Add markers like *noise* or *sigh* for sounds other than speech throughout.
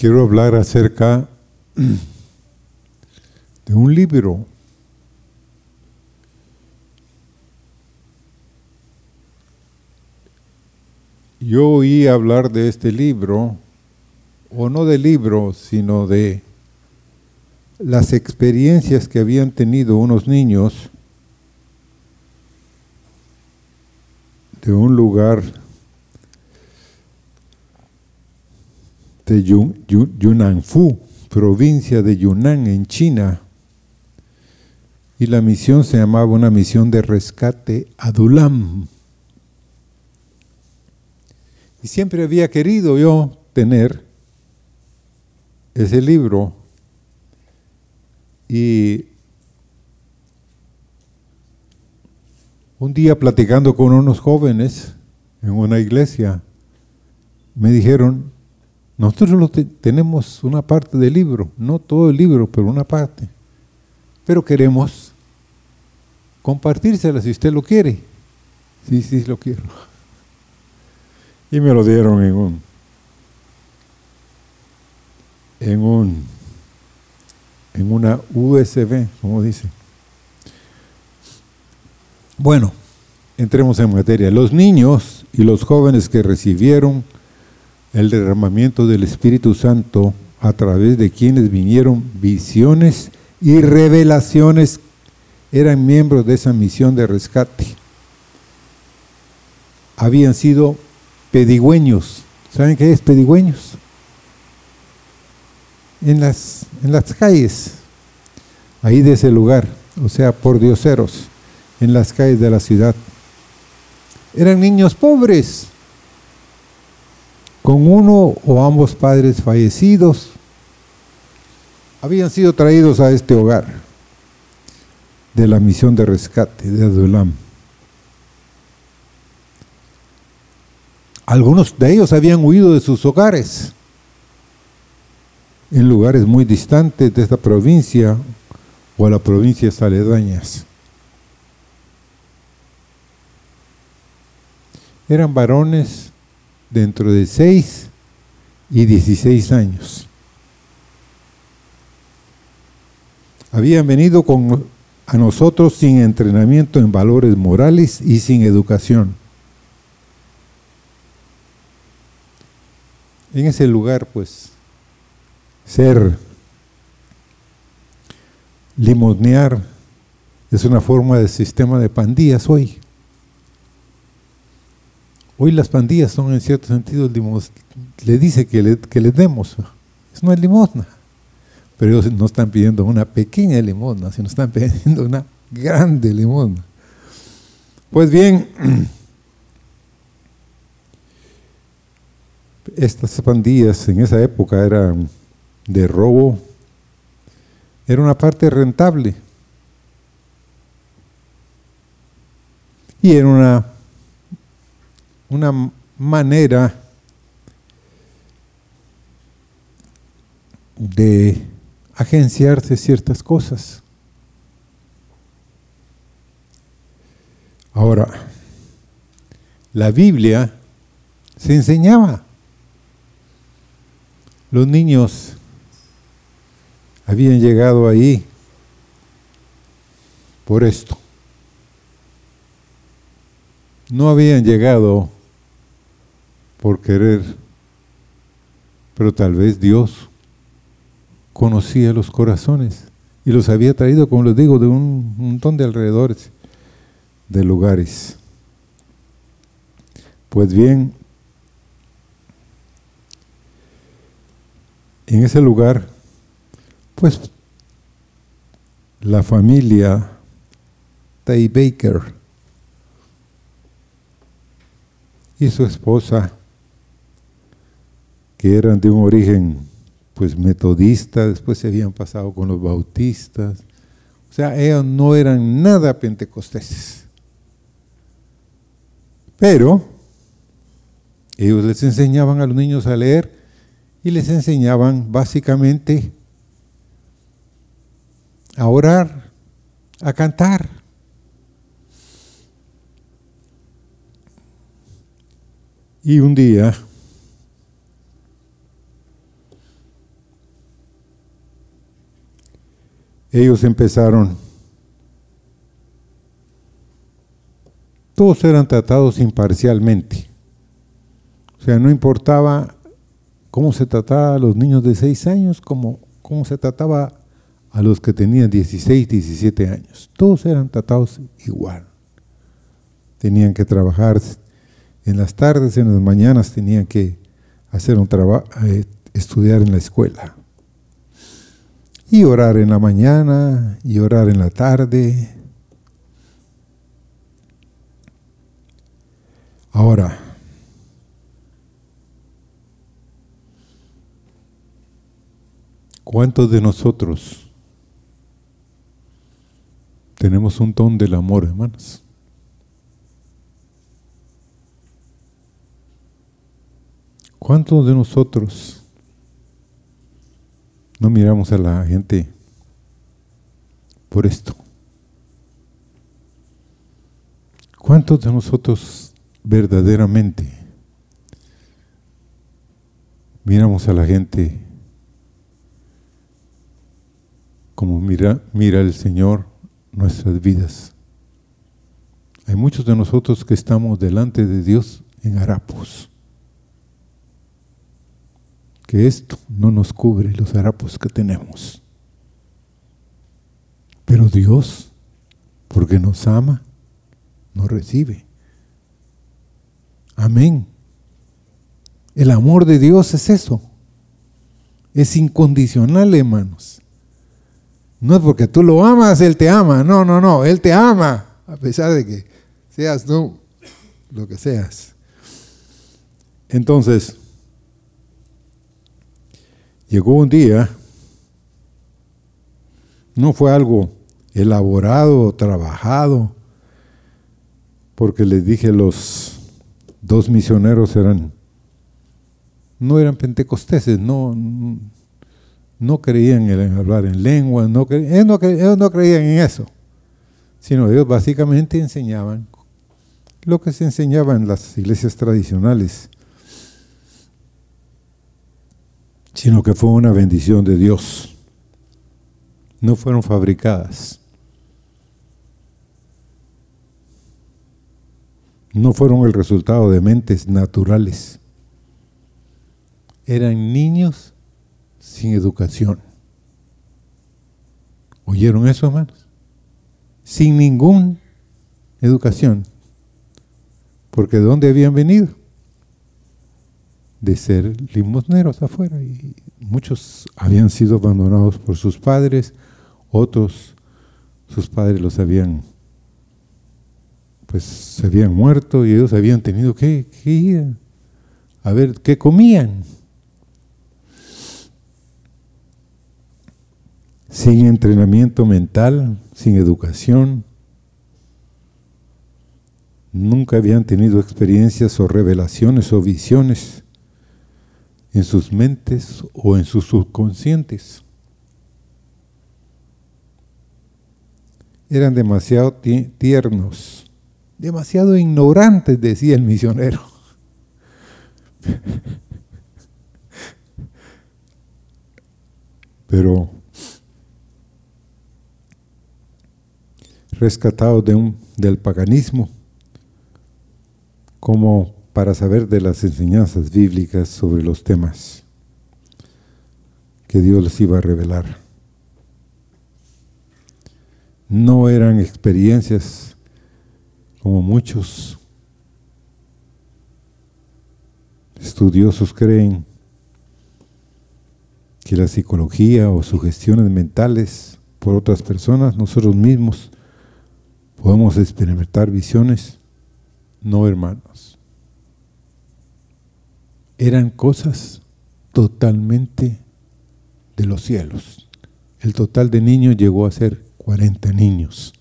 quiero hablar acerca de un libro. Yo oí hablar de este libro, o no del libro, sino de las experiencias que habían tenido unos niños de un lugar de Yunanfu, provincia de Yunnan en China. Y la misión se llamaba una misión de rescate Adulam. Y siempre había querido yo tener ese libro. Y un día platicando con unos jóvenes en una iglesia, me dijeron, nosotros tenemos una parte del libro, no todo el libro, pero una parte. Pero queremos compartírsela si usted lo quiere. Sí, sí, lo quiero. Y me lo dieron en un en un en una USB, como dice. Bueno, entremos en materia. Los niños y los jóvenes que recibieron el derramamiento del Espíritu Santo a través de quienes vinieron visiones y revelaciones, eran miembros de esa misión de rescate. Habían sido pedigüeños. ¿Saben qué es pedigüeños? En las, en las calles, ahí de ese lugar, o sea, por dioseros, en las calles de la ciudad. Eran niños pobres, con uno o ambos padres fallecidos, habían sido traídos a este hogar de la misión de rescate de Adulam. Algunos de ellos habían huido de sus hogares en lugares muy distantes de esta provincia o a las provincias aledañas. Eran varones dentro de 6 y 16 años. Habían venido con, a nosotros sin entrenamiento en valores morales y sin educación. En ese lugar, pues, ser limosnear es una forma de sistema de pandillas hoy. Hoy las pandillas son en cierto sentido, le dice que le, que les demos. Es una limosna. Pero ellos no están pidiendo una pequeña limosna, sino están *laughs* pidiendo una grande limosna. Pues bien, *clears throat* estas pandillas en esa época eran de robo, era una parte rentable. Y era una una manera de agenciarse ciertas cosas. Ahora, la Biblia se enseñaba. Los niños habían llegado ahí por esto. No habían llegado por querer, pero tal vez Dios conocía los corazones y los había traído, como les digo, de un montón de alrededores, de lugares. Pues bien, en ese lugar, pues la familia Tay Baker y su esposa que eran de un origen pues metodista, después se habían pasado con los bautistas. O sea, ellos no eran nada pentecosteses. Pero ellos les enseñaban a los niños a leer y les enseñaban básicamente a orar, a cantar. Y un día ellos empezaron, todos eran tratados imparcialmente. O sea, no importaba cómo se trataba a los niños de 6 años, como cómo se trataba a los que tenían 16, 17 años. Todos eran tratados igual. Tenían que trabajar en las tardes, en las mañanas tenían que hacer un trabajo, eh, estudiar en la escuela. Y orar en la mañana y orar en la tarde. Ahora, ¿cuántos de nosotros tenemos un don del amor, hermanos? ¿Cuántos de nosotros no miramos a la gente por esto? ¿Cuántos de nosotros verdaderamente miramos a la gente como mira, mira el Señor nuestras vidas? Hay muchos de nosotros que estamos delante de Dios en harapos que esto no nos cubre los harapos que tenemos. Pero Dios, porque nos ama, nos recibe. Amén. El amor de Dios es eso. Es incondicional, hermanos. No es porque tú lo amas, Él te ama. No, no, no. Él te ama. A pesar de que seas tú lo que seas. Entonces, Llegó un día, no fue algo elaborado, trabajado, porque les dije los dos misioneros eran, no eran pentecosteses, no, no creían en hablar en lengua, no, ellos no, ellos no creían en eso, sino ellos básicamente enseñaban lo que se enseñaba en las iglesias tradicionales sino que fue una bendición de Dios. No fueron fabricadas. No fueron el resultado de mentes naturales. Eran niños sin educación. ¿Oyeron eso, hermanos? Sin ninguna educación. Porque ¿de dónde habían venido? De ser limosneros afuera. Y muchos habían sido abandonados por sus padres, otros sus padres los habían pues se habían muerto y ellos habían tenido que, que ir a ver qué comían. Sin entrenamiento mental, sin educación, nunca habían tenido experiencias o revelaciones o visiones en sus mentes o en sus subconscientes. Eran demasiado tiernos, demasiado ignorantes, decía el misionero. *laughs* Pero rescatados de del paganismo, como para saber de las enseñanzas bíblicas sobre los temas que Dios les iba a revelar. No eran experiencias como muchos estudiosos creen que la psicología o sugestiones mentales por otras personas, nosotros mismos podemos experimentar visiones. No, hermanos eran cosas totalmente de los cielos. El total de niños llegó a ser 40 niños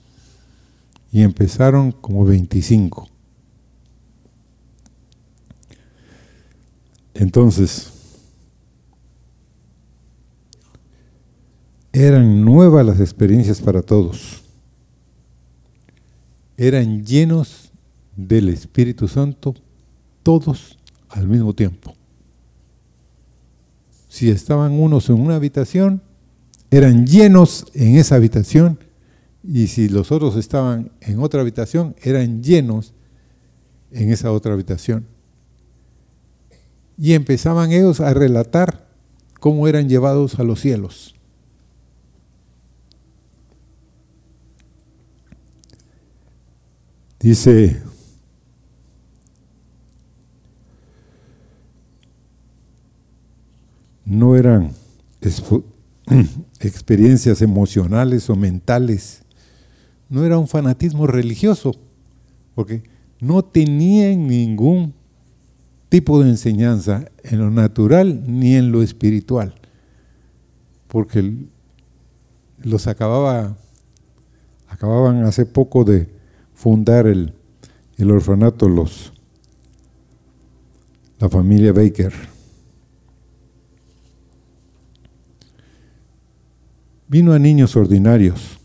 y empezaron como 25. Entonces, eran nuevas las experiencias para todos. Eran llenos del Espíritu Santo todos al mismo tiempo. Si estaban unos en una habitación, eran llenos en esa habitación y si los otros estaban en otra habitación, eran llenos en esa otra habitación. Y empezaban ellos a relatar cómo eran llevados a los cielos. Dice, no eran *clears throat* experiencias emocionales o mentales, no era un fanatismo religioso, porque no tenían ningún tipo de enseñanza en lo natural ni en lo espiritual, porque los acababa, acababan hace poco de fundar el, el orfanato los la familia Baker. Vino a niños ordinarios.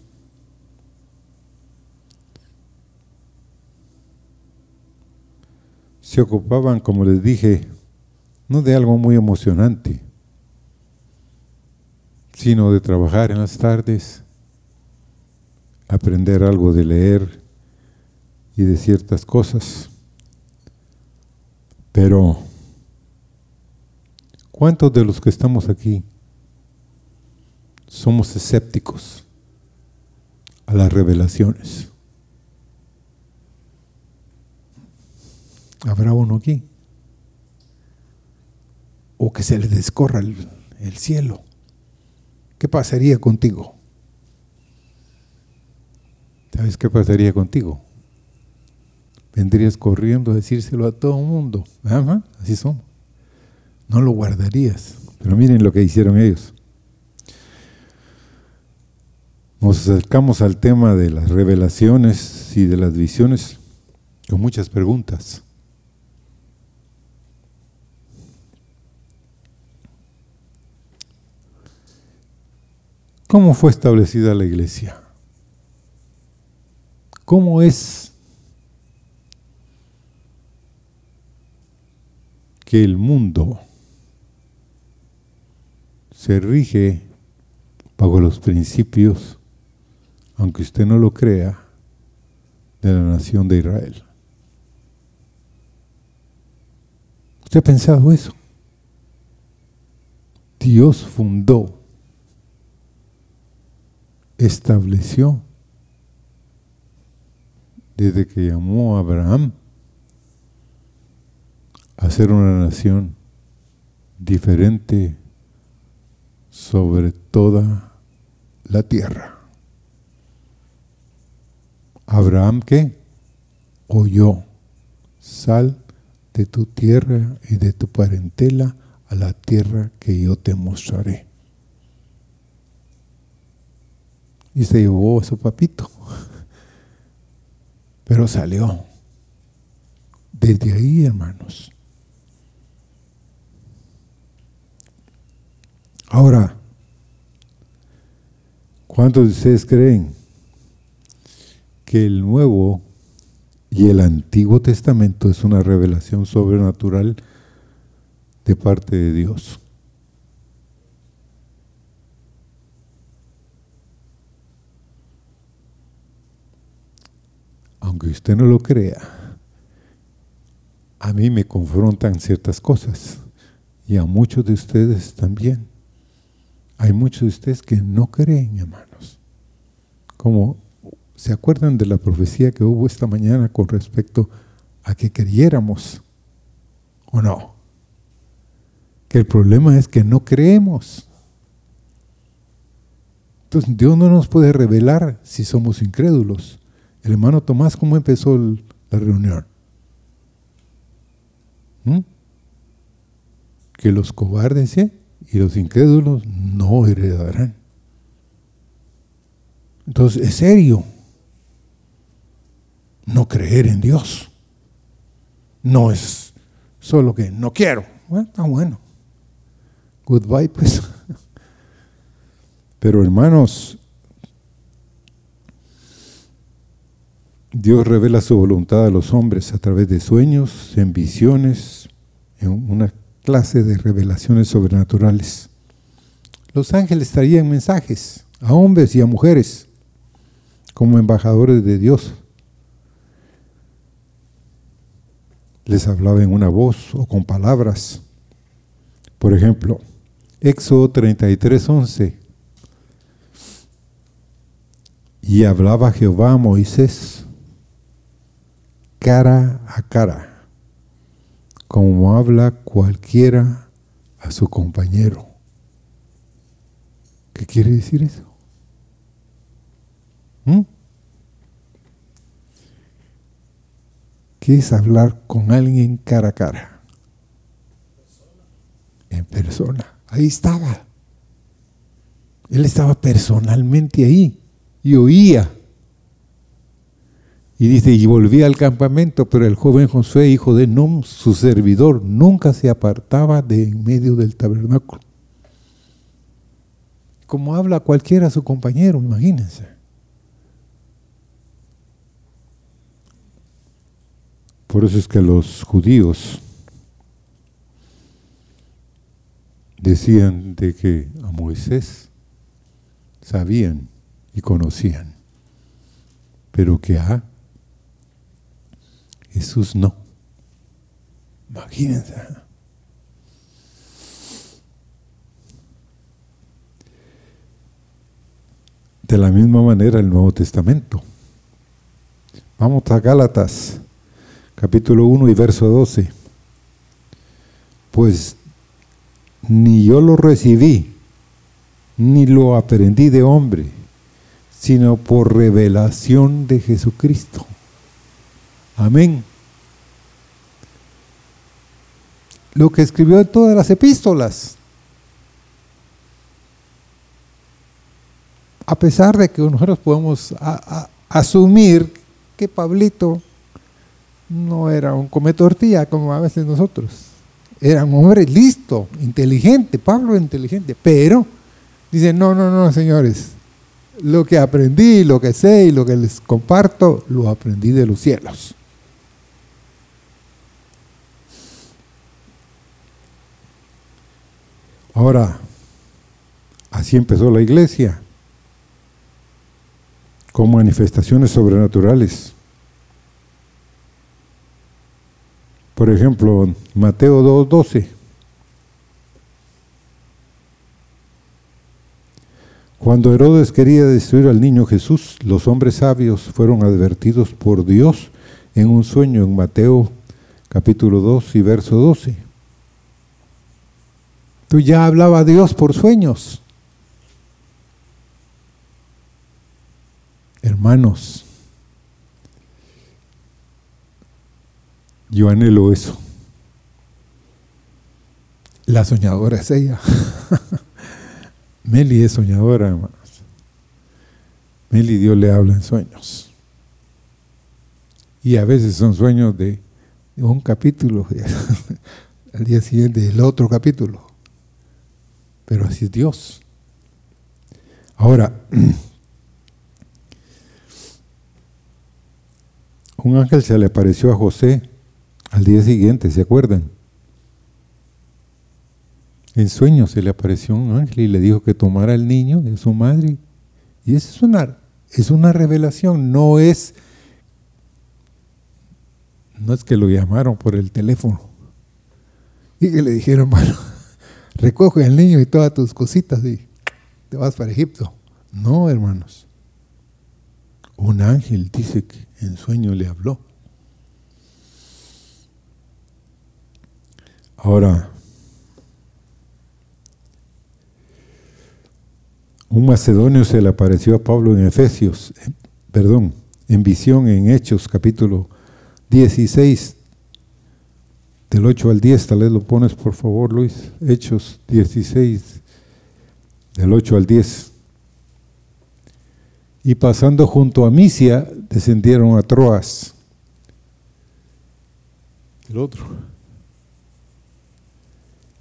Se ocupaban, como les dije, no de algo muy emocionante, sino de trabajar en las tardes, aprender algo de leer, y de ciertas cosas. Pero, ¿cuántos de los que estamos aquí somos escépticos a las revelaciones? ¿Habrá uno aquí? ¿O que se le descorra el, el cielo? ¿Qué pasaría contigo? ¿Sabes qué pasaría contigo? vendrías corriendo a decírselo a todo el mundo. así somos. No lo guardarías. Pero miren lo que hicieron ellos. Nos acercamos al tema de las revelaciones y de las visiones con muchas preguntas. ¿Cómo fue establecida la iglesia? ¿Cómo es que el mundo se rige bajo los principios, aunque usted no lo crea, de la nación de Israel. ¿Usted ha pensado eso? Dios fundó, estableció, desde que llamó a Abraham, hacer una nación diferente sobre toda la tierra. Abraham que oyó, sal de tu tierra y de tu parentela a la tierra que yo te mostraré. Y se llevó a su papito, *laughs* pero salió. Desde ahí, hermanos, Ahora, ¿cuántos de ustedes creen que el Nuevo y el Antiguo Testamento es una revelación sobrenatural de parte de Dios? Aunque usted no lo crea, a mí me confrontan ciertas cosas y a muchos de ustedes también. Hay muchos de ustedes que no creen, hermanos. Como se acuerdan de la profecía que hubo esta mañana con respecto a que creyéramos o no. Que el problema es que no creemos. Entonces Dios no nos puede revelar si somos incrédulos. El hermano Tomás, ¿cómo empezó la reunión? ¿Mm? Que los cobardes, y los incrédulos no heredarán. Entonces es serio no creer en Dios. No es solo que no quiero. Bueno, está bueno. Goodbye, pues. Pero hermanos, Dios revela su voluntad a los hombres a través de sueños, en visiones, en una clase de revelaciones sobrenaturales. los ángeles traían mensajes a hombres y a mujeres como embajadores de Dios. Les hablaba en una voz o con palabras. Por ejemplo, Éxodo 33, 11. Y hablaba Jehová a Moisés cara a cara, como habla cualquiera a su compañero. ¿Qué quiere decir eso? ¿Mm? ¿Qué es hablar con alguien cara a cara? En persona. Ahí estaba. Él estaba personalmente ahí y oía. Y dice, y volví al campamento, pero el joven Josué, hijo de Num, su servidor, nunca se apartaba de en medio del tabernáculo. Como habla cualquiera su compañero, imagínense. Por eso es que los judíos decían de que a Moisés sabían y conocían, pero que a Jesús no. Imagínense. De la misma manera el Nuevo Testamento. Vamos a Gálatas, capítulo 1 y verso 12. Pues ni yo lo recibí, ni lo aprendí de hombre, sino por revelación de Jesucristo. Amén. Lo que escribió en todas las epístolas. A pesar de que nosotros podemos asumir que Pablito no era un come tortilla como a veces nosotros. Era un hombre listo, inteligente, Pablo inteligente, pero dice, no, no, no, señores, lo que aprendí, lo que sé y lo que les comparto, lo aprendí de los cielos. Ahora, así empezó la iglesia, con manifestaciones sobrenaturales. Por ejemplo, Mateo 2.12. Cuando Herodes quería destruir al niño Jesús, los hombres sabios fueron advertidos por Dios en un sueño en Mateo capítulo 2 y verso 12. Tú ya hablaba Dios por sueños. Hermanos, yo anhelo eso. La soñadora es ella. *laughs* Meli es soñadora, hermanos. Meli Dios le habla en sueños. Y a veces son sueños de, un capítulo, *laughs* al día siguiente el otro capítulo. Pero así es Dios. Ahora, *clears throat* un ángel se le apareció a José al día siguiente, ¿se acuerdan? En sueños se le apareció un ángel y le dijo que tomara el niño de su madre. Y eso es una, es una revelación, no es, no es que lo llamaron por el teléfono y que le dijeron, *laughs* bueno, recoge al niño y todas tus cositas y te vas para Egipto. No, hermanos. Un ángel dice que en sueño le habló. Ahora, un macedonio se le apareció a Pablo en Efesios, eh, perdón, en visión en Hechos capítulo 16, del 8 al 10, tal vez lo pones por favor, Luis. Hechos 16, del 8 al 10. Y pasando junto a Misia, descendieron a Troas. El otro.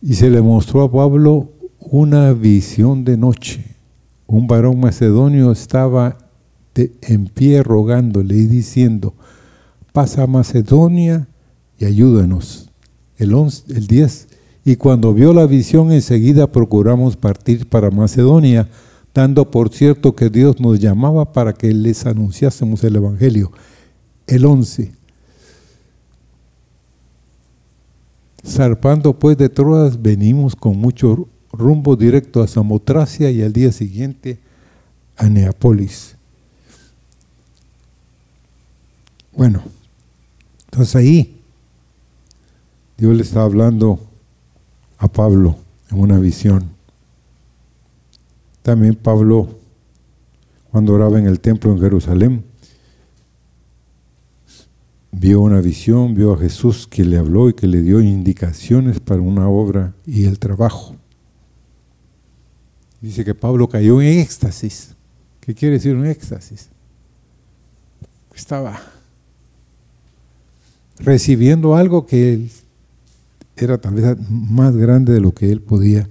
Y se le mostró a Pablo una visión de noche. Un varón macedonio estaba en pie rogándole y diciendo, pasa a Macedonia y ayúdanos el, 11, el 10, y cuando vio la visión enseguida procuramos partir para Macedonia, dando por cierto que Dios nos llamaba para que les anunciásemos el Evangelio. El 11. Zarpando pues de Troas, venimos con mucho rumbo directo a Samotracia y al día siguiente a Neapolis. Bueno, entonces ahí Dios le está hablando a Pablo en una visión. También Pablo, cuando oraba en el templo en Jerusalén, vio una visión, vio a Jesús que le habló y que le dio indicaciones para una obra y el trabajo. Dice que Pablo cayó en éxtasis. ¿Qué quiere decir un éxtasis? Estaba recibiendo algo que él era tal vez más grande de lo que él podía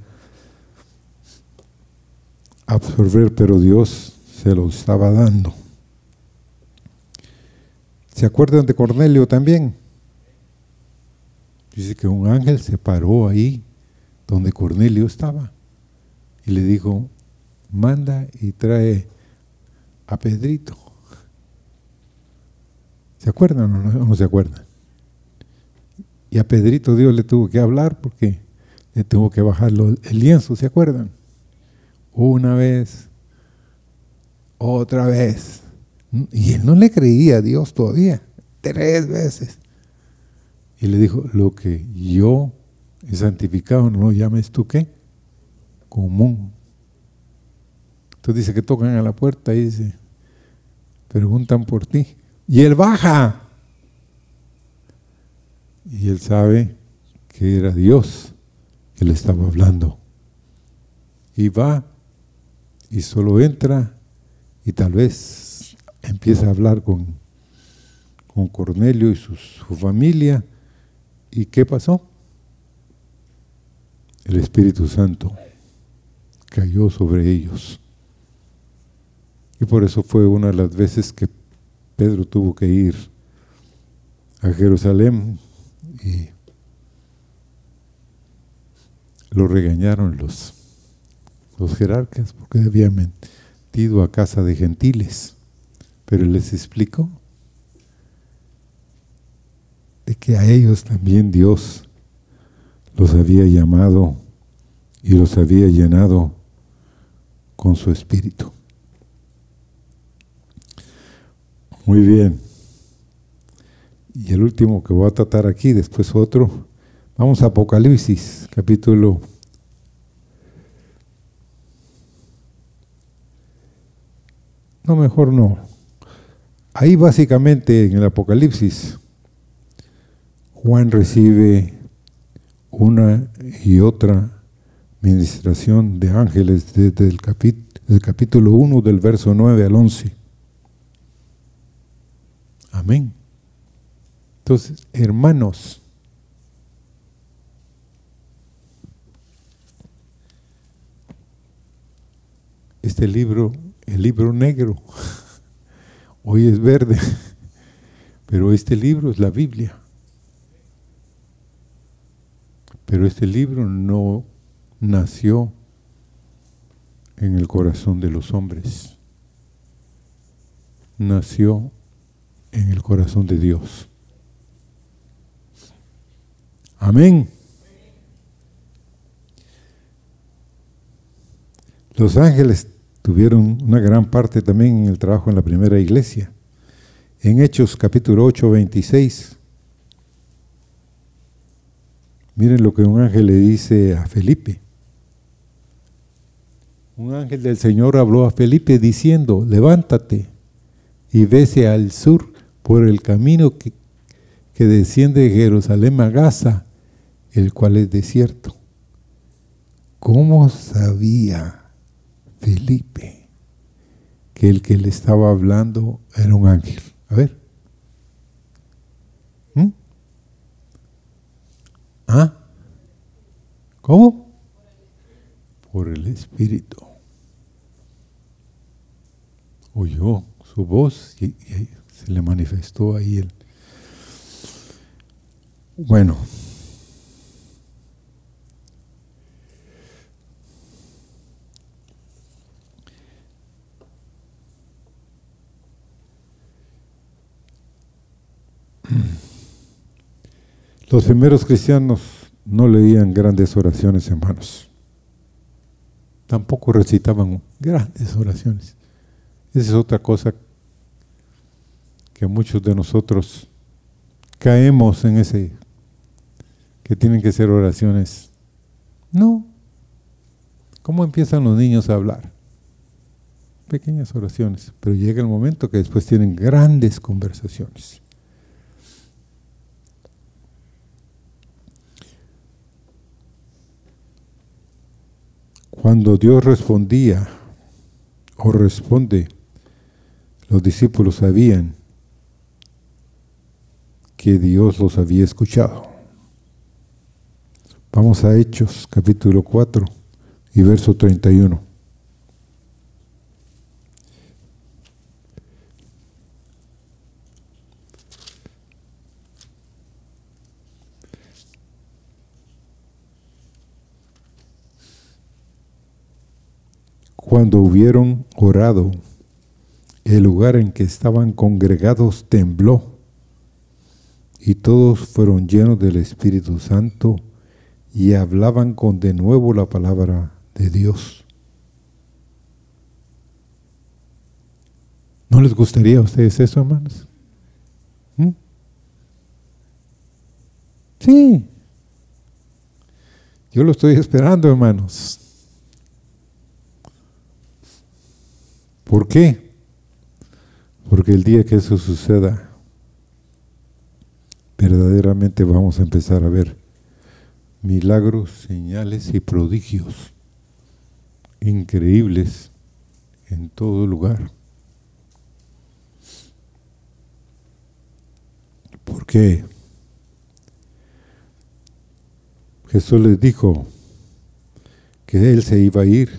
absorber, pero Dios se lo estaba dando. ¿Se acuerdan de Cornelio también? Dice que un ángel se paró ahí donde Cornelio estaba y le dijo, manda y trae a Pedrito. ¿Se acuerdan o no, se acuerdan? Y a Pedrito Dios le tuvo que hablar porque le tuvo que bajar el lienzo, ¿se acuerdan? Una vez, otra vez. Y él no le creía a Dios todavía, tres veces. Y le dijo, lo que yo he santificado, no lo llames tú qué? Común. Entonces dice que tocan a la puerta y dice, preguntan por ti. Y él baja. Y él sabe que era Dios que le estaba hablando. Y va y solo entra y tal vez empieza a hablar con, con Cornelio y su familia. ¿Y qué pasó? El Espíritu Santo cayó sobre ellos. Y por eso fue una de las veces que Pedro tuvo que ir a Jerusalén y lo regañaron los, los jerarcas porque habían mentido a casa de gentiles. Pero les explicó de que a ellos también Dios los había llamado y los había llenado con su espíritu. Muy bien. Y el último que voy a tratar aquí, después otro. Vamos a Apocalipsis, capítulo No, mejor no. Ahí básicamente en el Apocalipsis, Juan recibe una y otra ministración de ángeles desde el, capítulo, capítulo 1 del verso 9 al 11. Amén. Entonces, hermanos, este libro, el libro negro, *laughs* hoy es verde, *laughs* pero este libro es la Biblia. Pero este libro no nació en el corazón de los hombres, nació en el corazón de Dios. Amén. Los ángeles tuvieron una gran parte también en el trabajo en la primera iglesia. En Hechos capítulo 8, 26, miren lo que un ángel le dice a Felipe. Un ángel del Señor habló a Felipe diciendo, levántate y vese al sur por el camino que, que desciende de Jerusalén a Gaza, el cual es desierto. ¿Cómo sabía Felipe que el que le estaba hablando era un ángel? A ver. ¿Mm? ¿Ah? ¿Cómo? Por el Espíritu oyó su voz y, se le manifestó ahí el... Bueno, Los primeros cristianos no leían grandes oraciones, hermanos. Tampoco recitaban grandes oraciones. Esa es otra cosa que muchos de nosotros caemos en ese, que tienen que ser oraciones. No. ¿Cómo empiezan los niños a hablar? Pequeñas oraciones, pero llega el momento que después tienen grandes conversaciones. Cuando Dios respondía o responde, los discípulos sabían que Dios los había escuchado. Vamos a Hechos capítulo 4 y verso 31. Cuando hubieron orado, el lugar en que estaban congregados tembló y todos fueron llenos del Espíritu Santo y hablaban con de nuevo la palabra de Dios. ¿No les gustaría a ustedes eso, hermanos? ¿Mm? Sí. Yo lo estoy esperando, hermanos. ¿Por qué? Porque el día que eso suceda, verdaderamente vamos a empezar a ver milagros, señales y prodigios increíbles en todo lugar. ¿Por qué? Jesús les dijo que Él se iba a ir,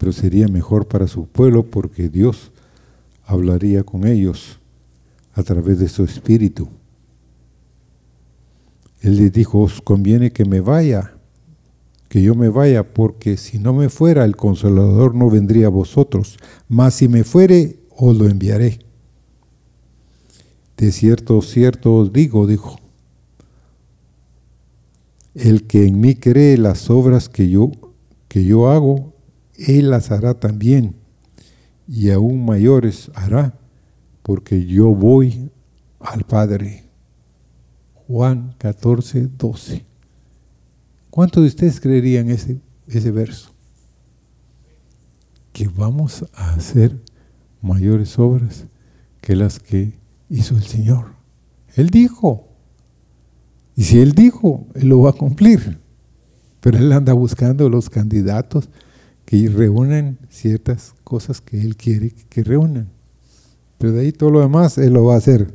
pero sería mejor para su pueblo porque Dios hablaría con ellos a través de su espíritu. Él les dijo, os conviene que me vaya, que yo me vaya, porque si no me fuera, el consolador no vendría a vosotros, mas si me fuere, os lo enviaré. De cierto, cierto os digo, dijo, el que en mí cree las obras que yo, que yo hago, él las hará también, y aún mayores hará, porque yo voy al Padre. Juan 14, 12. ¿Cuántos de ustedes creerían ese, ese verso? Que vamos a hacer mayores obras que las que hizo el Señor. Él dijo. Y si Él dijo, Él lo va a cumplir. Pero Él anda buscando los candidatos que reúnen ciertas cosas que Él quiere que reúnan. Pero de ahí todo lo demás Él lo va a hacer.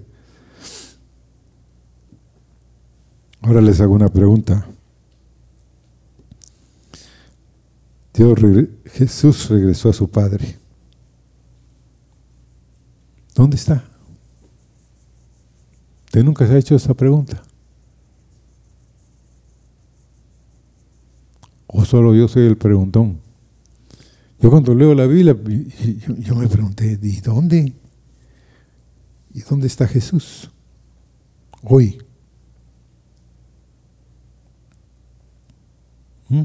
Ahora les hago una pregunta. Dios, Jesús regresó a su Padre. ¿Dónde está? ¿Usted nunca se ha hecho esa pregunta? ¿O solo yo soy el preguntón? Yo cuando leo la Biblia, yo, me pregunté, ¿y dónde? ¿Y dónde está Jesús? Hoy. ¿Mm?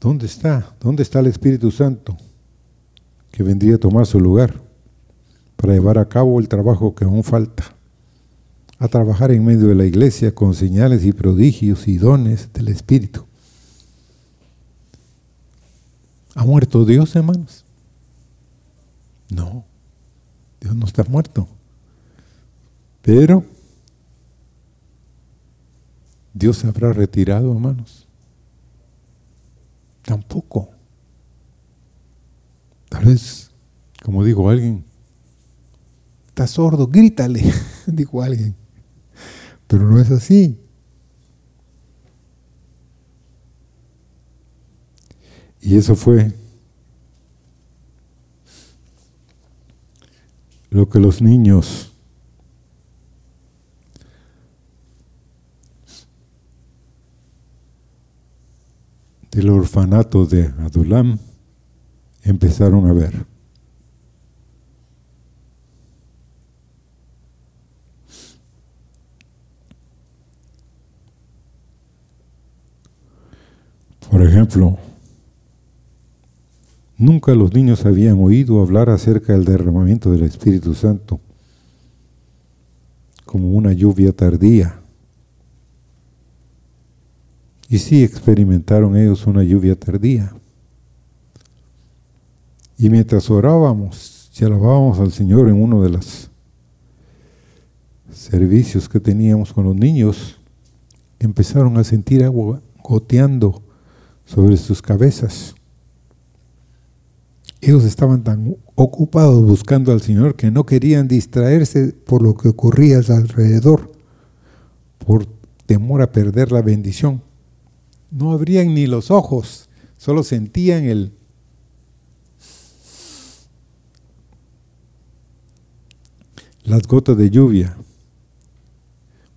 ¿Dónde está? ¿Dónde está el Espíritu Santo que vendría a tomar su lugar para llevar a cabo el trabajo que aún falta? A trabajar en medio de la iglesia con señales y prodigios y dones del Espíritu. ¿Ha muerto Dios, hermanos? No, Dios no está muerto. Pero Dios se habrá retirado, hermanos. Tampoco. Tal vez, como dijo alguien, está sordo, grítale, *laughs* dijo alguien. Pero no es así. Y eso fue lo que los niños del orfanato de Adulam empezaron a ver. Por ejemplo, nunca los niños habían oído hablar acerca del derramamiento del Espíritu Santo como una lluvia tardía. Y sí experimentaron ellos una lluvia tardía. Y mientras orábamos y alabábamos al Señor en uno de los servicios que teníamos con los niños, empezaron a sentir agua goteando sobre sus cabezas. Ellos estaban tan ocupados buscando al Señor que no querían distraerse por lo que ocurría alrededor, por temor a perder la bendición. No abrían ni los ojos, solo sentían el las gotas de lluvia,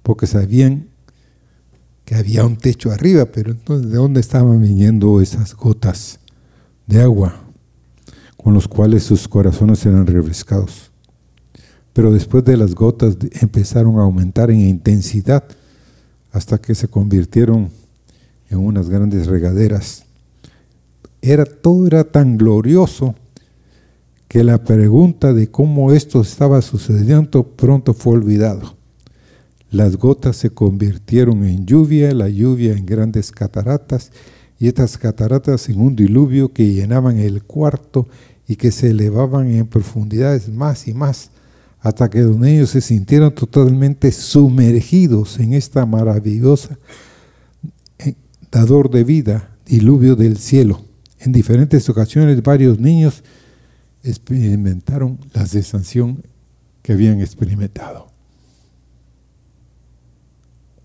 porque sabían que había un techo arriba, pero entonces ¿de dónde estaban viniendo esas gotas de agua con los cuales sus corazones eran refrescados? Pero después de las gotas empezaron a aumentar en intensidad hasta que se convirtieron en unas grandes regaderas. Era, todo era tan glorioso que la pregunta de cómo esto estaba sucediendo pronto fue olvidado. Las gotas se convirtieron en lluvia, la lluvia en grandes cataratas y estas cataratas en un diluvio que llenaban el cuarto y que se elevaban en profundidades más y más hasta que los ellos se sintieron totalmente sumergidos en esta maravillosa eh, dador de vida, diluvio del cielo. En diferentes ocasiones varios niños experimentaron la sensación que habían experimentado.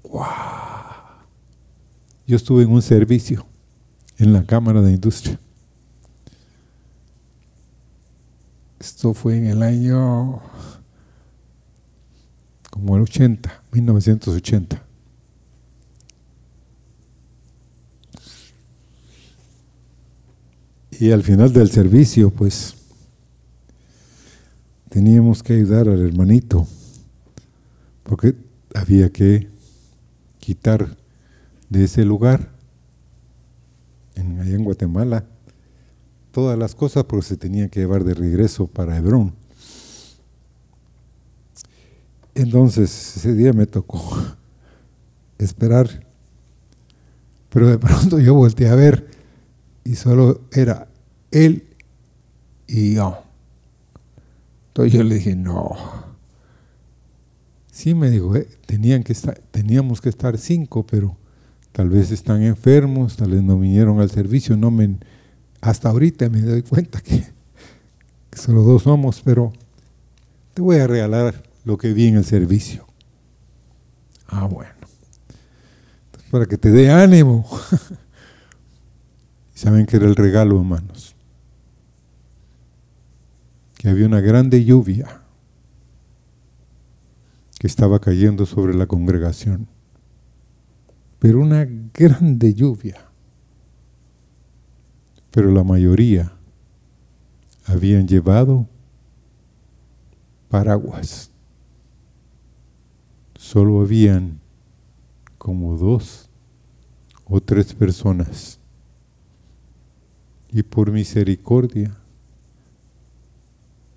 ¡Wow! Yo estuve en un servicio en la Cámara de Industria. Esto fue en el año como el 80, 1980. Y al final del servicio, pues, teníamos que ayudar al hermanito, porque había que quitar de ese lugar, en, allá en Guatemala, todas las cosas porque se tenían que llevar de regreso para Hebrón. Entonces, ese día me tocó *laughs* esperar, pero de pronto yo volteé a ver y solo era él y yo. Entonces yo le dije, no, Sí, me dijo, eh, tenían que estar, teníamos que estar cinco, pero tal vez están enfermos, tal vez no vinieron al servicio, no me, hasta ahorita me doy cuenta que, solo dos somos, pero te voy a regalar lo que vi en el servicio. Ah, bueno. para que te dé ánimo. *laughs* ¿Saben que era el regalo, hermanos? Que había una grande lluvia que estaba cayendo sobre la congregación. Pero una grande lluvia. Pero la mayoría habían llevado paraguas. Solo habían como dos o tres personas. Y por misericordia,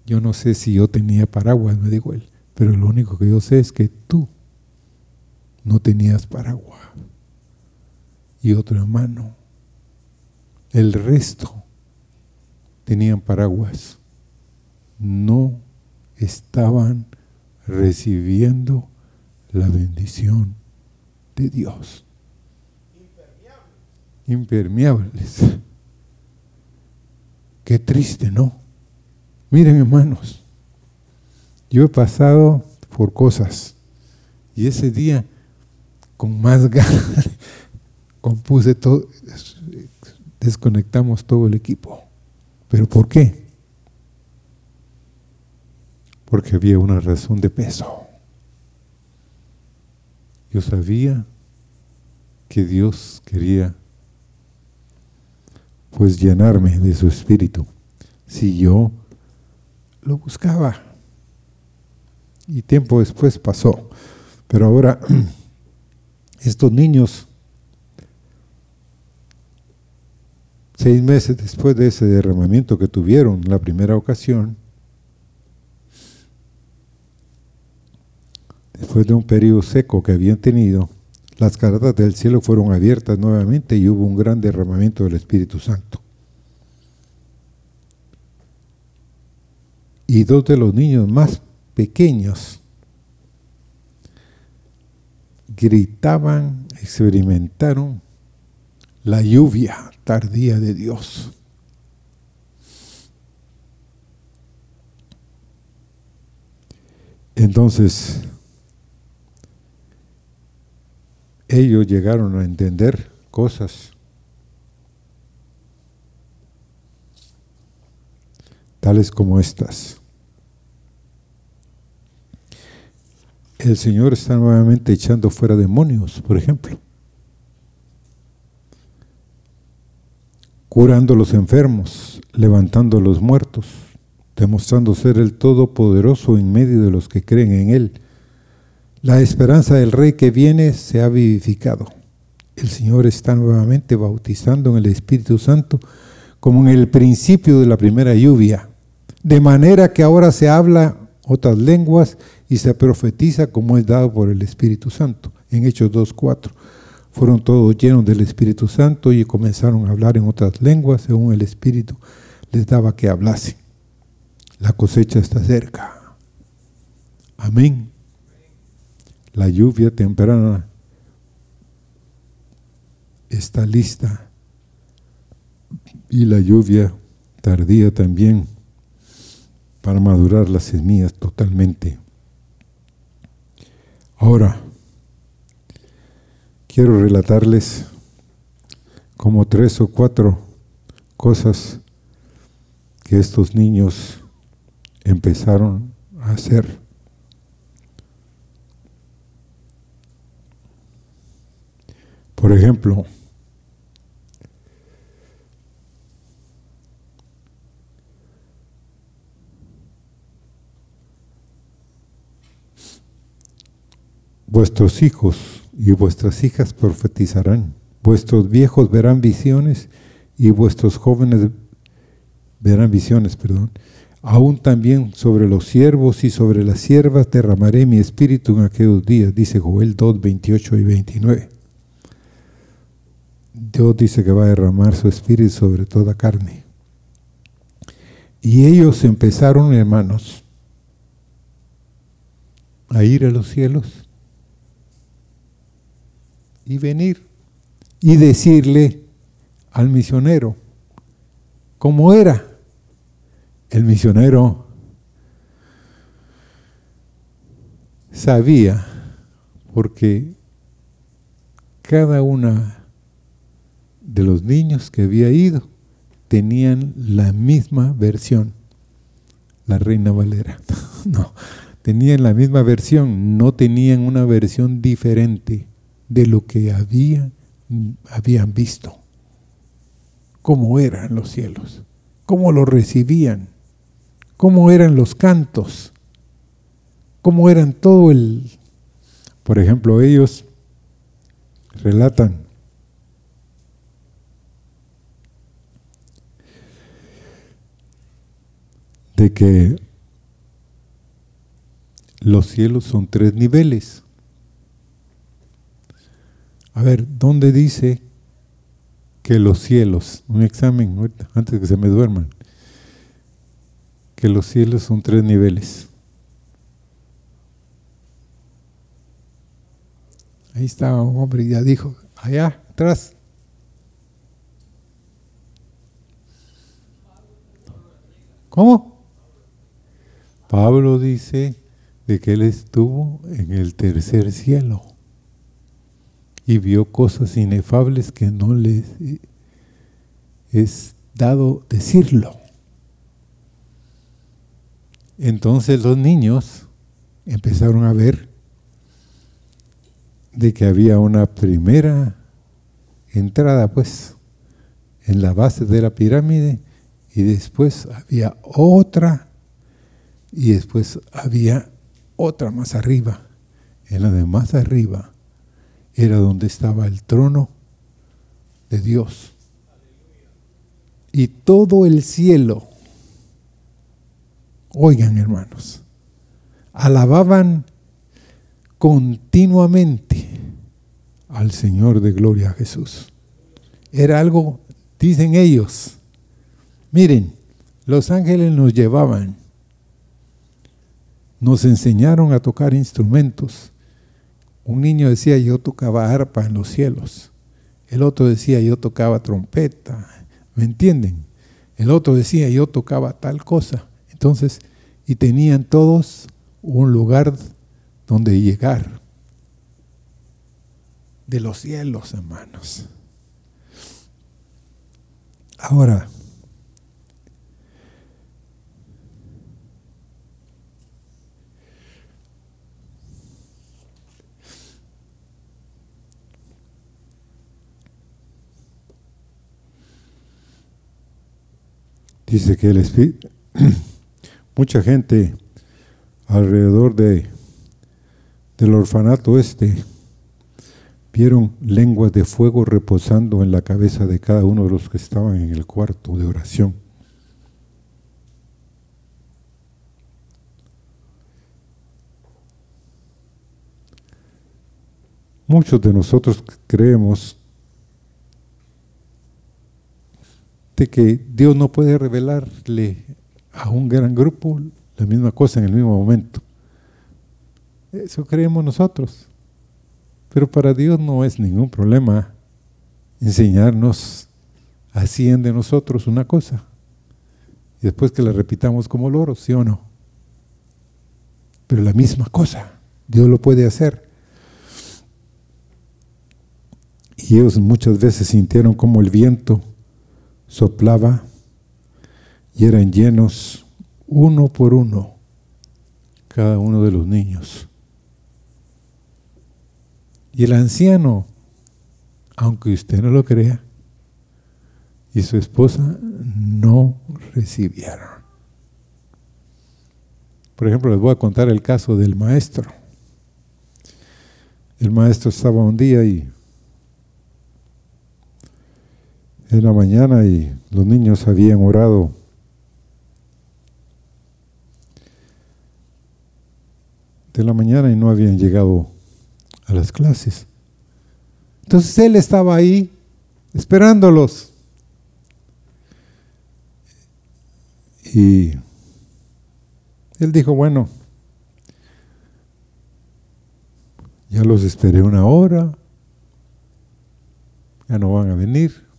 yo no sé si yo tenía paraguas, me dijo él. Pero lo único que yo sé es que tú no tenías paraguas. Y otro hermano. El resto tenían paraguas. No estaban recibiendo la bendición de Dios. Impermeables. Qué triste, ¿no? Miren, hermanos. Yo he pasado por cosas y ese día con más *laughs* ganas compuse todo, desconectamos todo el equipo. ¿Pero por qué? Porque había una razón de peso. Yo sabía que Dios quería pues llenarme de su espíritu si yo lo buscaba y tiempo después pasó. Pero ahora *clears throat* estos niños seis meses después de ese derramamiento que tuvieron la primera ocasión, después de un periodo seco que habían tenido, las cartas del cielo fueron abiertas nuevamente y hubo un gran derramamiento del Espíritu Santo. Y dos de los niños más pequeños gritaban, experimentaron la lluvia tardía de Dios. Entonces, ellos llegaron a entender cosas tales como estas. El Señor está nuevamente echando fuera demonios, por ejemplo. Curando a los enfermos, levantando a los muertos, demostrando ser el Todopoderoso en medio de los que creen en Él la esperanza del Rey que viene se ha vivificado. El Señor está nuevamente bautizando en el Espíritu Santo como en el principio de la primera lluvia. De manera que ahora se habla otras lenguas y se profetiza como es dado por el Espíritu Santo. En Hechos 2.4 fueron todos llenos del Espíritu Santo y comenzaron a hablar en otras lenguas según el Espíritu les daba que hablasen. La cosecha está cerca. Amén. La lluvia temprana está lista y la lluvia tardía también para madurar las semillas totalmente. Ahora, quiero relatarles como tres o cuatro cosas que estos niños empezaron a hacer. Por ejemplo, vuestros hijos y vuestras hijas profetizarán, vuestros viejos verán visiones y vuestros jóvenes verán visiones, perdón. Aún también sobre los siervos y sobre las siervas derramaré mi espíritu en aquellos días, dice Joel 2, 28 y 29. Dios dice que va a derramar su espíritu sobre toda carne. Y ellos empezaron, hermanos, a ir a los cielos y venir y decirle al misionero cómo era. El misionero sabía porque cada una de los niños que había ido tenían la misma versión, la Reina Valera. *laughs* no, tenían la misma versión, no tenían una versión diferente de lo que había, habían visto. Cómo eran los cielos, cómo lo recibían, cómo eran los cantos, cómo eran todo el... Por ejemplo, ellos relatan de que los cielos son tres niveles. A ver, ¿dónde dice que los cielos, un examen antes de que se me duerman, que los cielos son tres niveles? Ahí estaba un hombre y ya dijo, allá atrás. ¿Cómo? Pablo dice de que él estuvo en el tercer cielo y vio cosas inefables que no les es dado decirlo. Entonces los niños empezaron a ver de que había una primera entrada pues en la base de la pirámide y después había otra y después había otra más arriba. En la de más arriba era donde estaba el trono de Dios. y todo el cielo, oigan hermanos, alababan continuamente al Señor de gloria Jesús. Era algo, dicen ellos, miren, los ángeles nos llevaban, nos enseñaron a tocar instrumentos. Un niño decía, yo tocaba arpa en los cielos. El otro decía, yo tocaba trompeta. ¿Me entienden? El otro decía, yo tocaba tal cosa. Entonces, y tenían todos un lugar donde llegar. De los cielos, hermanos. Ahora, Dice que el Espíritu, *clears throat* mucha gente alrededor de, del orfanato este vieron lenguas de fuego reposando en la cabeza de cada uno de los que estaban en el cuarto de oración. Muchos de nosotros creemos que Dios no puede revelarle a un gran grupo la misma cosa en el mismo momento. Eso creemos nosotros. Pero para Dios no es ningún problema enseñarnos así de nosotros una cosa. Y después que la repitamos como loro, ¿sí o no? Pero la misma cosa, Dios lo puede hacer. Y ellos muchas veces sintieron como el viento soplaba y eran llenos uno por uno cada uno de los niños. Y el anciano, aunque usted no lo crea, y su esposa no recibieron. Por ejemplo, les voy a contar el caso del maestro. El maestro estaba un día y en la mañana y los niños habían orado. de la mañana y no habían llegado a las clases. Entonces él estaba ahí esperándolos. Y él dijo, bueno, ya los esperé una hora, ya no van a venir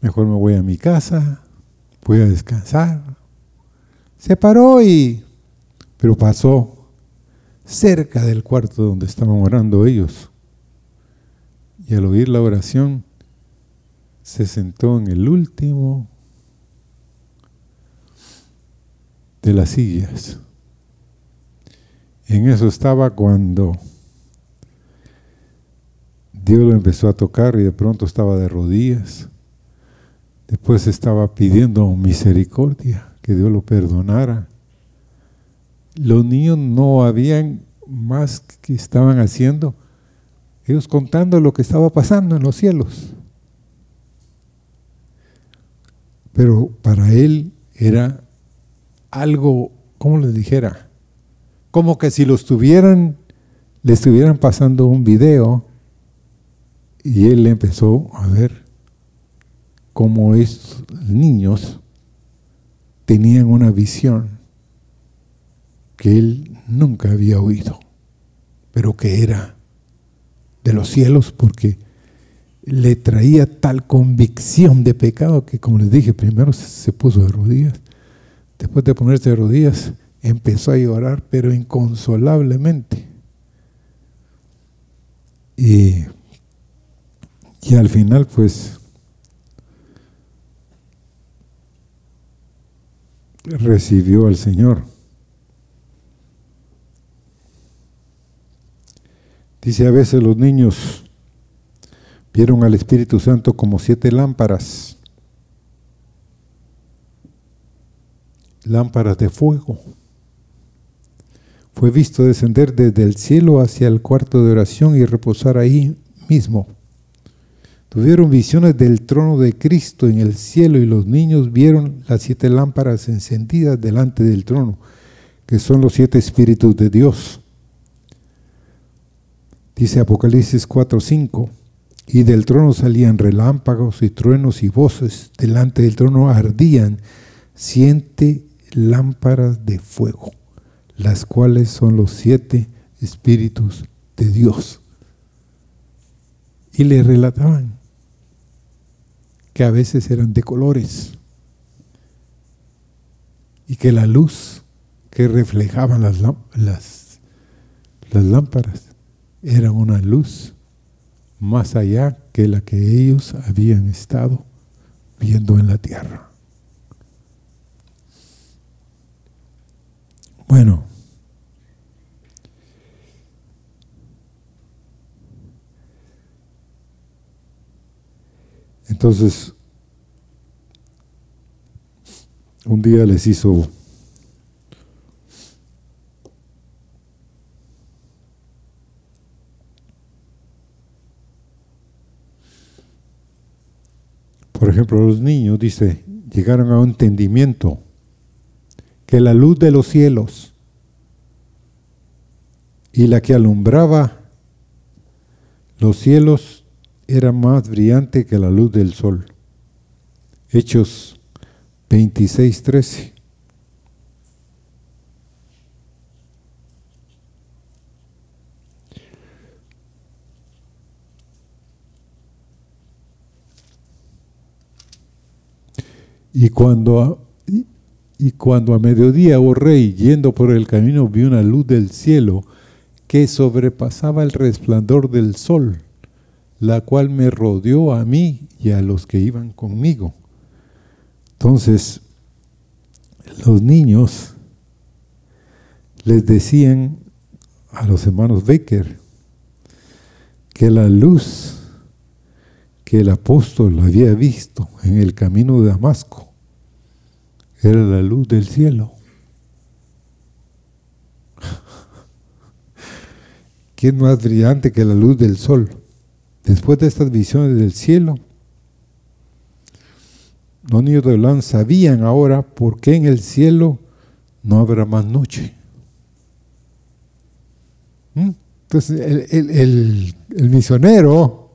mejor me voy a mi casa, voy a descansar. Se paró y, pero pasó cerca del cuarto donde estaban orando ellos. Y al oír la oración, se sentó en el último de las sillas. En eso estaba cuando Dios lo empezó a tocar y de pronto estaba de rodillas Después estaba pidiendo misericordia, que Dios lo perdonara. Los niños no habían más que estaban haciendo, ellos contando lo que estaba pasando en los cielos. Pero para él era algo, ¿cómo les dijera? Como que si lo estuvieran, le estuvieran pasando un video y él empezó a ver como estos niños tenían una visión que él nunca había oído, pero que era de los cielos porque le traía tal convicción de pecado que, como les dije, primero se puso de rodillas, después de ponerse de rodillas, empezó a llorar, pero inconsolablemente. Y, y al final, pues, recibió al Señor. Dice a veces los niños vieron al Espíritu Santo como siete lámparas, lámparas de fuego. Fue visto descender desde el cielo hacia el cuarto de oración y reposar ahí mismo. Tuvieron visiones del trono de Cristo en el cielo y los niños vieron las siete lámparas encendidas delante del trono, que son los siete espíritus de Dios. Dice Apocalipsis 4:5, y del trono salían relámpagos y truenos y voces, delante del trono ardían siete lámparas de fuego, las cuales son los siete espíritus de Dios. Y le relataban que a veces eran de colores y que la luz que reflejaban las, las, las lámparas era una luz más allá que la que ellos habían estado viendo en la tierra. Bueno, entonces un día les hizo por ejemplo, los niños, dice, llegaron a un entendimiento que la luz de los cielos y la que alumbraba los cielos era más brillante que la luz del sol. Hechos 26, 13. Y cuando y cuando a mediodía, oh rey, yendo por el camino, vi una luz del cielo que sobrepasaba el resplandor del sol, la cual me rodeó a mí y a los que iban conmigo. Entonces, los niños les decían a los hermanos Becker que la luz que el apóstol había visto en el camino de Damasco era la luz del cielo. *laughs* ¿Quién más brillante que la luz del sol? Después de estas visiones del cielo, los niños de Olán sabían ahora por qué en el cielo no habrá más noche. ¿Mm? Entonces el, el misionero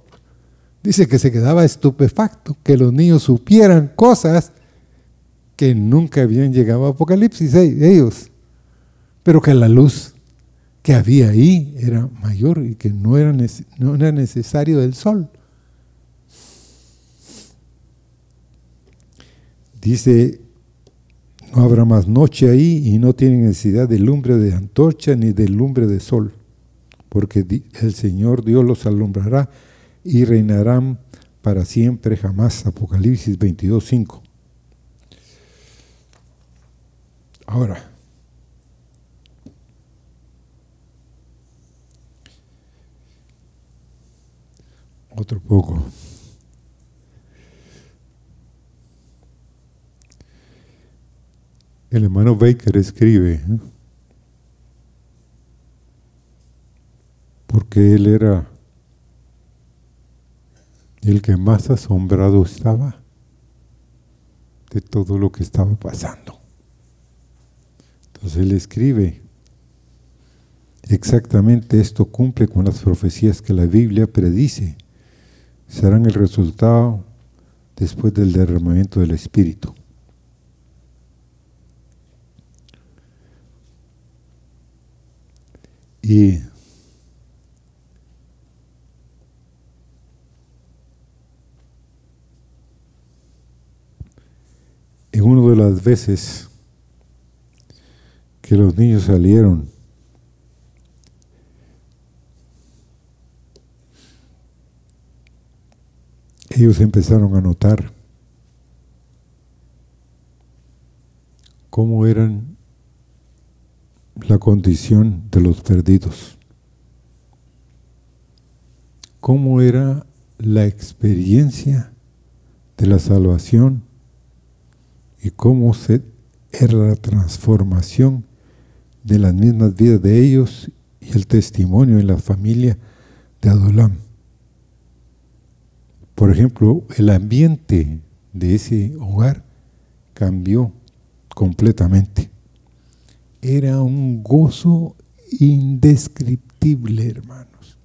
dice que se quedaba estupefacto que los niños supieran cosas que nunca habían llegado a Apocalipsis ellos, pero que la luz que había ahí era mayor y que no era, no era necesario del sol. Dice, no habrá más noche ahí y no tienen necesidad de lumbre de antorcha ni de lumbre de sol, porque el Señor Dios los alumbrará y reinarán para siempre jamás. Apocalipsis 22, 5. Ahora, otro poco. El hermano Baker escribe, ¿eh? porque él era el que más asombrado estaba de todo lo que estaba pasando. Entonces él escribe, exactamente esto cumple con las profecías que la Biblia predice, serán el resultado después del derramamiento del Espíritu. Y en una de las veces que los niños salieron. Ellos empezaron a notar cómo eran la condición de los perdidos, cómo era la experiencia de la salvación y cómo se, era la transformación de las mismas vidas de ellos y el testimonio en la familia de Adolam. Por ejemplo, el ambiente de ese hogar cambió completamente. Era un gozo indescriptible, hermanos,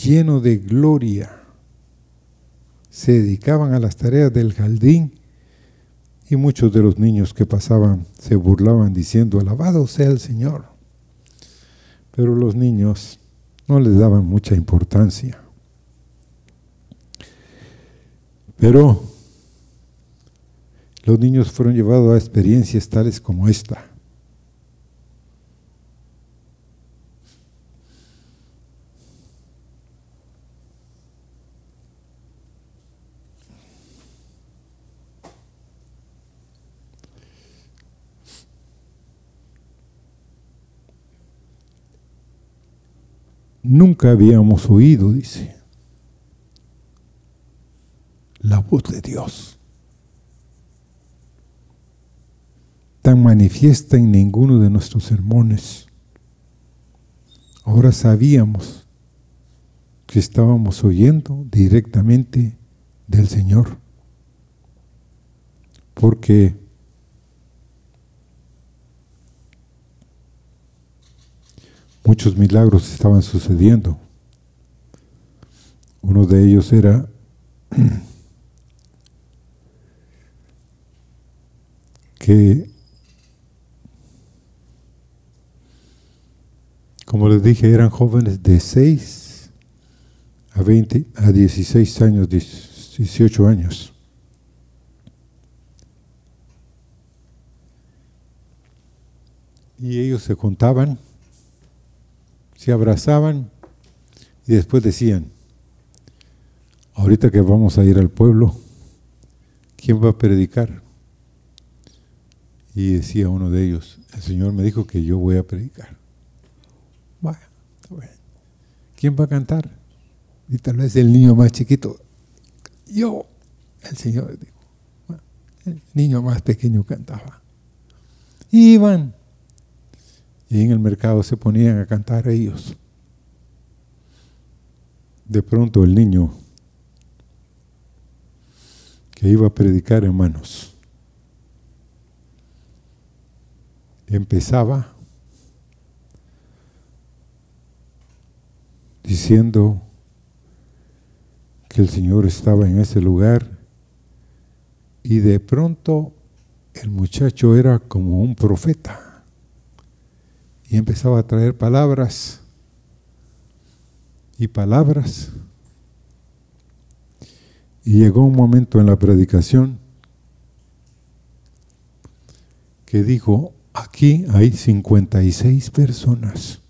lleno de gloria. Se dedicaban a las tareas del jardín y muchos de los niños que pasaban se burlaban diciendo, alabado sea el Señor. Pero los niños no les daban mucha importancia. Pero los niños fueron llevados a experiencias tales como esta. Nunca habíamos oído, dice, la voz de Dios. Tan manifiesta en ninguno de nuestros sermones. Ahora sabíamos que estábamos oyendo directamente del Señor. Porque muchos milagros estaban sucediendo. Uno de ellos era *clears throat* que, como les dije, eran jóvenes de 6 a 20, a 16 años, 18 años. Y ellos se contaban se abrazaban y después decían, ahorita que vamos a ir al pueblo, ¿quién va a predicar? Y decía uno de ellos, el Señor me dijo que yo voy a predicar. Vaya, ¿Quién va a cantar? Y tal vez el niño más chiquito. Yo, el Señor dijo. El niño más pequeño cantaba. Iban y en el mercado se ponían a cantar ellos. De pronto el niño que iba a predicar, hermanos, empezaba diciendo que el Señor estaba en ese lugar y de pronto el muchacho era como un profeta y empezaba a traer palabras y palabras. Y llegó un momento en la predicación que dijo, aquí hay 56 personas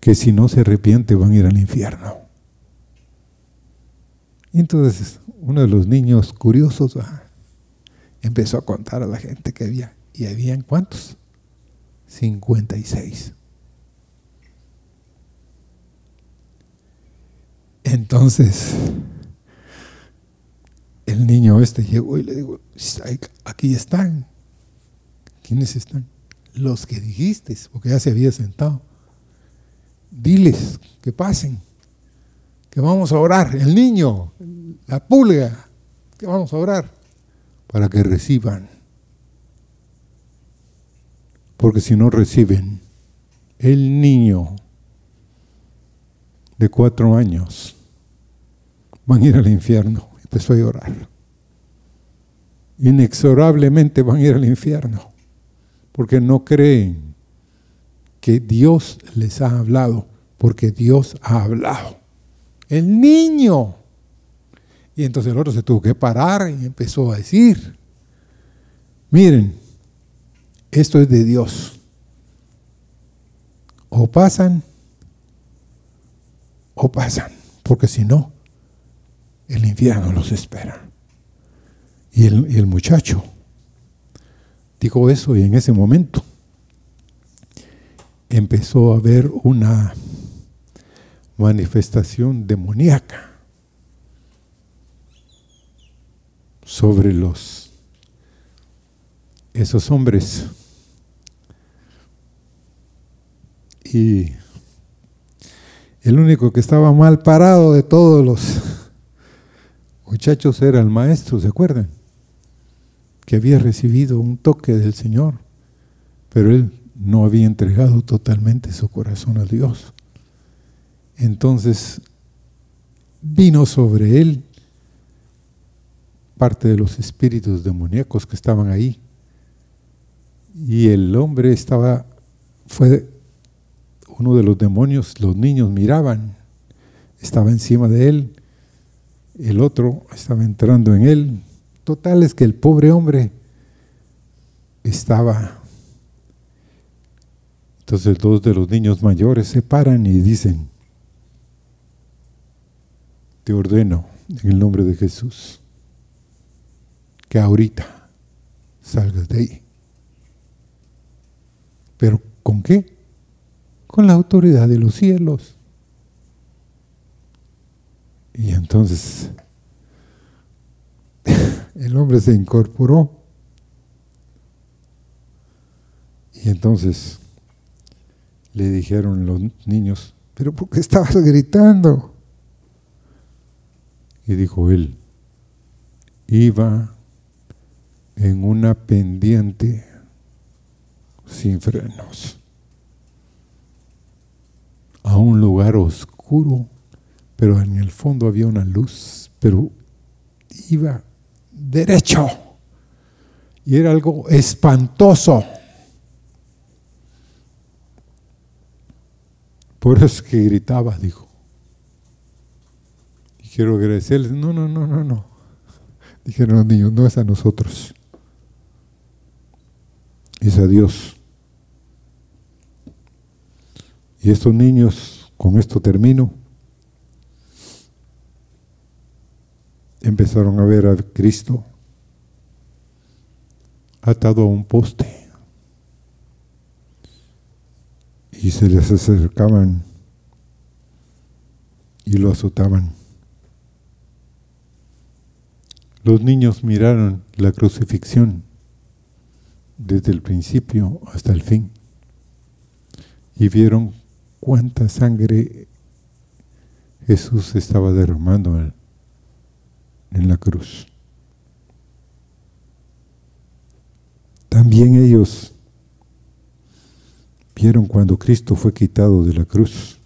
que si no se arrepienten van a ir al infierno. entonces uno de los niños curiosos ah, empezó a contar a la gente que había. ¿Y habían cuántos? 56. Entonces, el niño este llegó y le digo, aquí están. ¿Quiénes están? Los que dijiste, porque ya se había sentado. Diles que pasen, que vamos a orar. El niño, la pulga, que vamos a orar para que reciban porque si no reciben, el niño de cuatro años van a ir al infierno. Empezó a llorar. Inexorablemente van a ir al infierno, porque no creen que Dios les ha hablado, porque Dios ha hablado. El niño. Y entonces el otro se tuvo que parar y empezó a decir, miren, esto es de Dios. O pasan o pasan, porque si no, el infierno los espera. Y el, y el muchacho dijo eso y en ese momento empezó a haber una manifestación demoníaca sobre los esos hombres Y El único que estaba mal parado de todos los muchachos era el maestro, ¿se acuerdan? Que había recibido un toque del Señor, pero él no había entregado totalmente su corazón a Dios. Entonces vino sobre él parte de los espíritus demoníacos que estaban ahí. Y el hombre estaba, fue uno de los demonios, los niños miraban, estaba encima de él, el otro estaba entrando en él. Total es que el pobre hombre estaba. Entonces dos de los niños mayores se paran y dicen, te ordeno en el nombre de Jesús que ahorita salgas de ahí. ¿Pero con qué? Con la autoridad de los cielos. Y entonces el hombre se incorporó. Y entonces le dijeron los niños, pero ¿por qué estabas gritando? Y dijo él, iba en una pendiente sin frenos a un lugar oscuro, pero en el fondo había una luz, pero iba derecho y era algo espantoso. Por eso es que gritaba, dijo. Y quiero agradecerles, no, no, no, no, no. Dijeron los niños, no es a nosotros es a Dios. Y estos niños, con esto termino, empezaron a ver a Cristo atado a un poste y se les acercaban y lo azotaban. Los niños miraron la crucifixión desde el principio hasta el fin y vieron cuánta sangre Jesús estaba derramando en la cruz. También ellos vieron cuando Cristo fue quitado de la cruz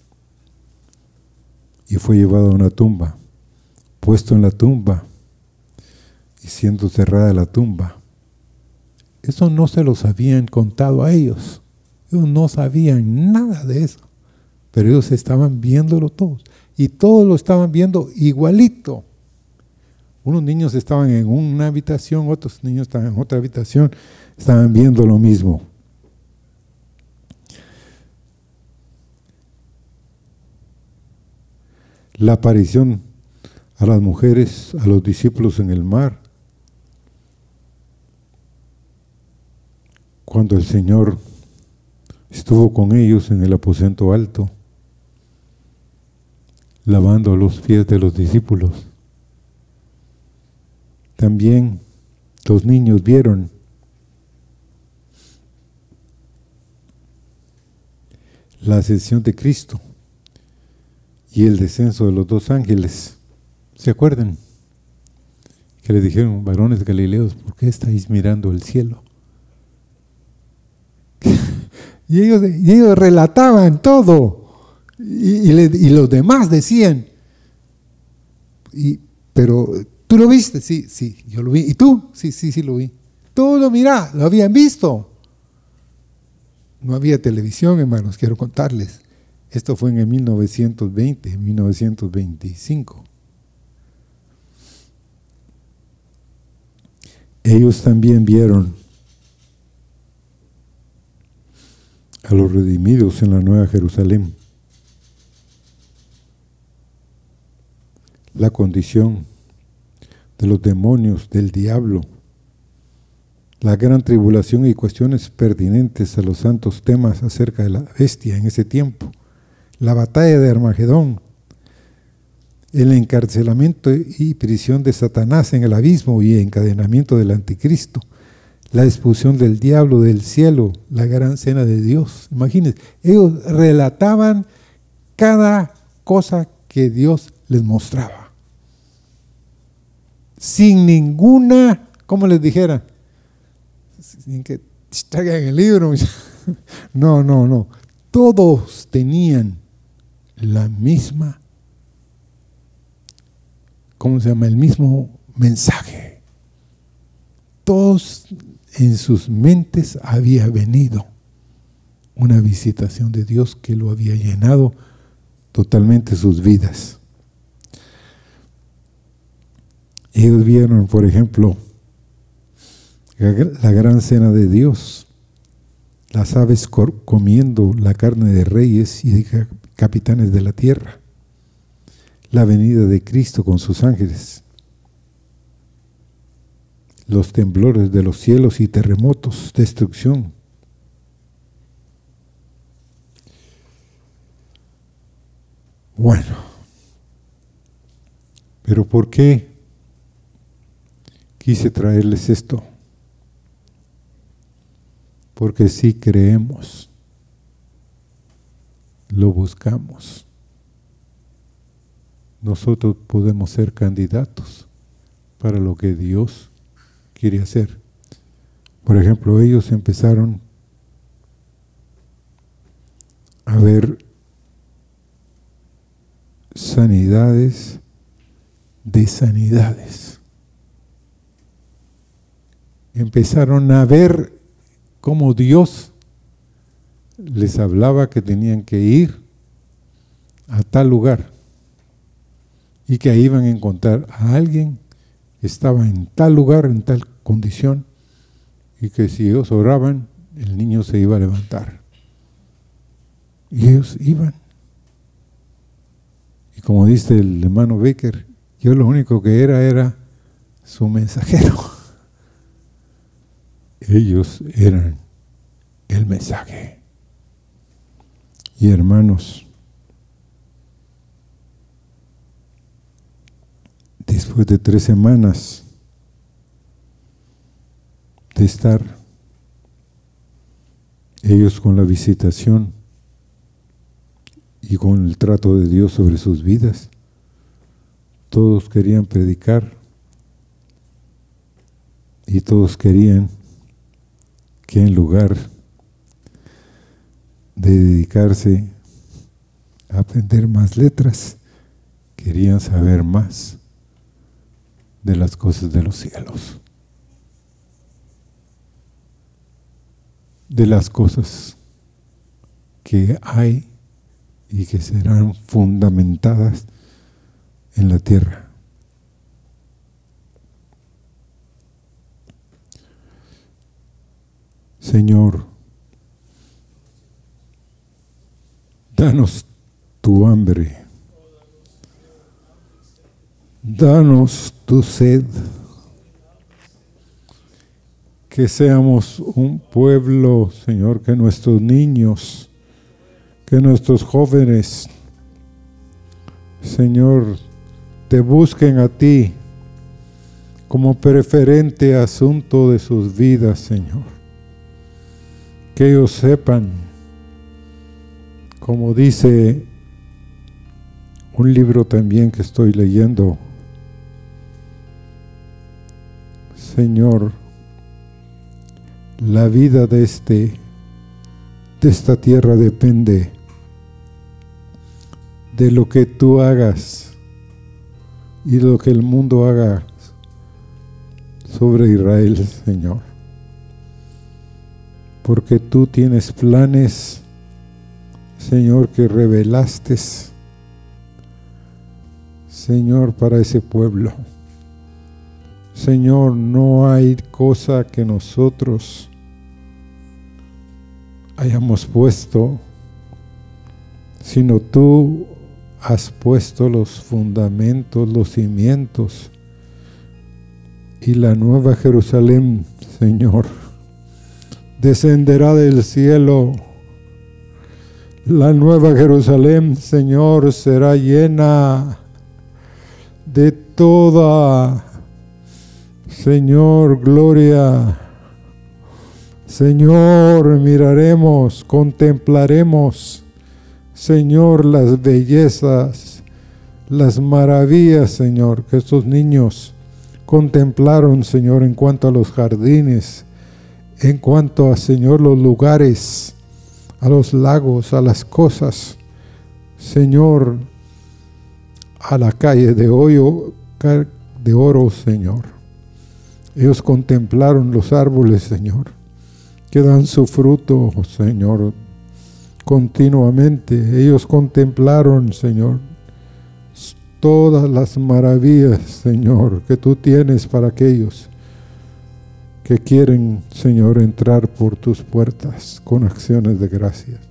y fue llevado a una tumba, puesto en la tumba y siendo cerrada la tumba eso no se los habían contado a ellos. Ellos no sabían nada de eso. Pero ellos estaban viéndolo todos. Y todos lo estaban viendo igualito. Unos niños estaban en una habitación, otros niños estaban en otra habitación, estaban viendo lo mismo. La aparición a las mujeres, a los discípulos en el mar, cuando el Señor estuvo con ellos en el aposento alto, lavando los pies de los discípulos. También los niños vieron la ascensión de Cristo y el descenso de los dos ángeles. ¿Se acuerdan? Que le dijeron, varones galileos, ¿por qué estáis mirando el cielo? *laughs* Y ellos, relataban todo. Y, los demás decían, pero ¿tú lo viste? Sí, sí, yo lo vi. ¿Y tú? Sí, sí, sí, lo vi. Todo, mira, lo habían visto. No había televisión, hermanos, quiero contarles. Esto fue en el 1920, 1925. Ellos también vieron a los redimidos en la Nueva Jerusalén. La condición de los demonios, del diablo, la gran tribulación y cuestiones pertinentes a los santos temas acerca de la bestia en ese tiempo, la batalla de Armagedón, el encarcelamiento y prisión de Satanás en el abismo y encadenamiento del anticristo, la expulsión del diablo del cielo, la gran cena de Dios. Imagínense, ellos relataban cada cosa que Dios les mostraba. Sin ninguna, como les dijera, sin que traigan el libro. *laughs* No, no, no. Todos tenían la misma, ¿cómo se llama? El mismo mensaje. Todos en sus mentes había venido una visitación de Dios que lo había llenado totalmente sus vidas. Ellos vieron, por ejemplo, la gran cena de Dios, las aves comiendo la carne de reyes y de capitanes de la tierra, la venida de Cristo con sus ángeles, los temblores de los cielos y terremotos, destrucción. Bueno, pero ¿por qué quise traerles esto? Porque si creemos, lo buscamos, nosotros podemos ser candidatos para lo que Dios quiere hacer. Por ejemplo, ellos empezaron a ver sanidades de sanidades. Empezaron a ver cómo Dios les hablaba que tenían que ir a tal lugar y que ahí iban a encontrar a alguien que estaba en tal lugar, en tal condición, y que si ellos oraban, el niño se iba a levantar. Y ellos iban. Y como dice el hermano Baker, yo lo único que era era su mensajero. *laughs* Ellos eran el mensaje. Y hermanos, después de tres semanas de estar ellos con la visitación y con el trato de Dios sobre sus vidas, todos querían predicar y todos querían que en lugar de dedicarse a aprender más letras, querían saber más de las cosas de los cielos, de las cosas que hay y que serán fundamentadas en la tierra. Señor, danos tu hambre Danos tu sed, que seamos un pueblo, Señor, que nuestros niños, que nuestros jóvenes, Señor, te busquen a ti como preferente asunto de sus vidas, Señor. Que ellos sepan, como dice un libro también que estoy leyendo, Señor, la vida de este de esta tierra depende de lo que tú hagas y lo que el mundo haga sobre Israel, Señor. Porque tú tienes planes, Señor, que revelaste, Señor, para ese pueblo. Señor, no hay cosa que nosotros hayamos puesto, sino tú has puesto los fundamentos, los cimientos y la nueva Jerusalén, Señor, descenderá del cielo. La nueva Jerusalén, Señor, será llena de toda Señor, gloria. Señor, miraremos, contemplaremos, Señor, las bellezas, las maravillas, Señor, que estos niños contemplaron, Señor, en cuanto a los jardines, en cuanto a, Señor, los lugares, a los lagos, a las cosas, Señor, a la calle de de oro, Señor. Ellos contemplaron los árboles, Señor, que dan su fruto, Señor, continuamente. Ellos contemplaron, Señor, todas las maravillas, Señor, que tú tienes para aquellos que quieren, Señor, entrar por tus puertas con acciones de gracias.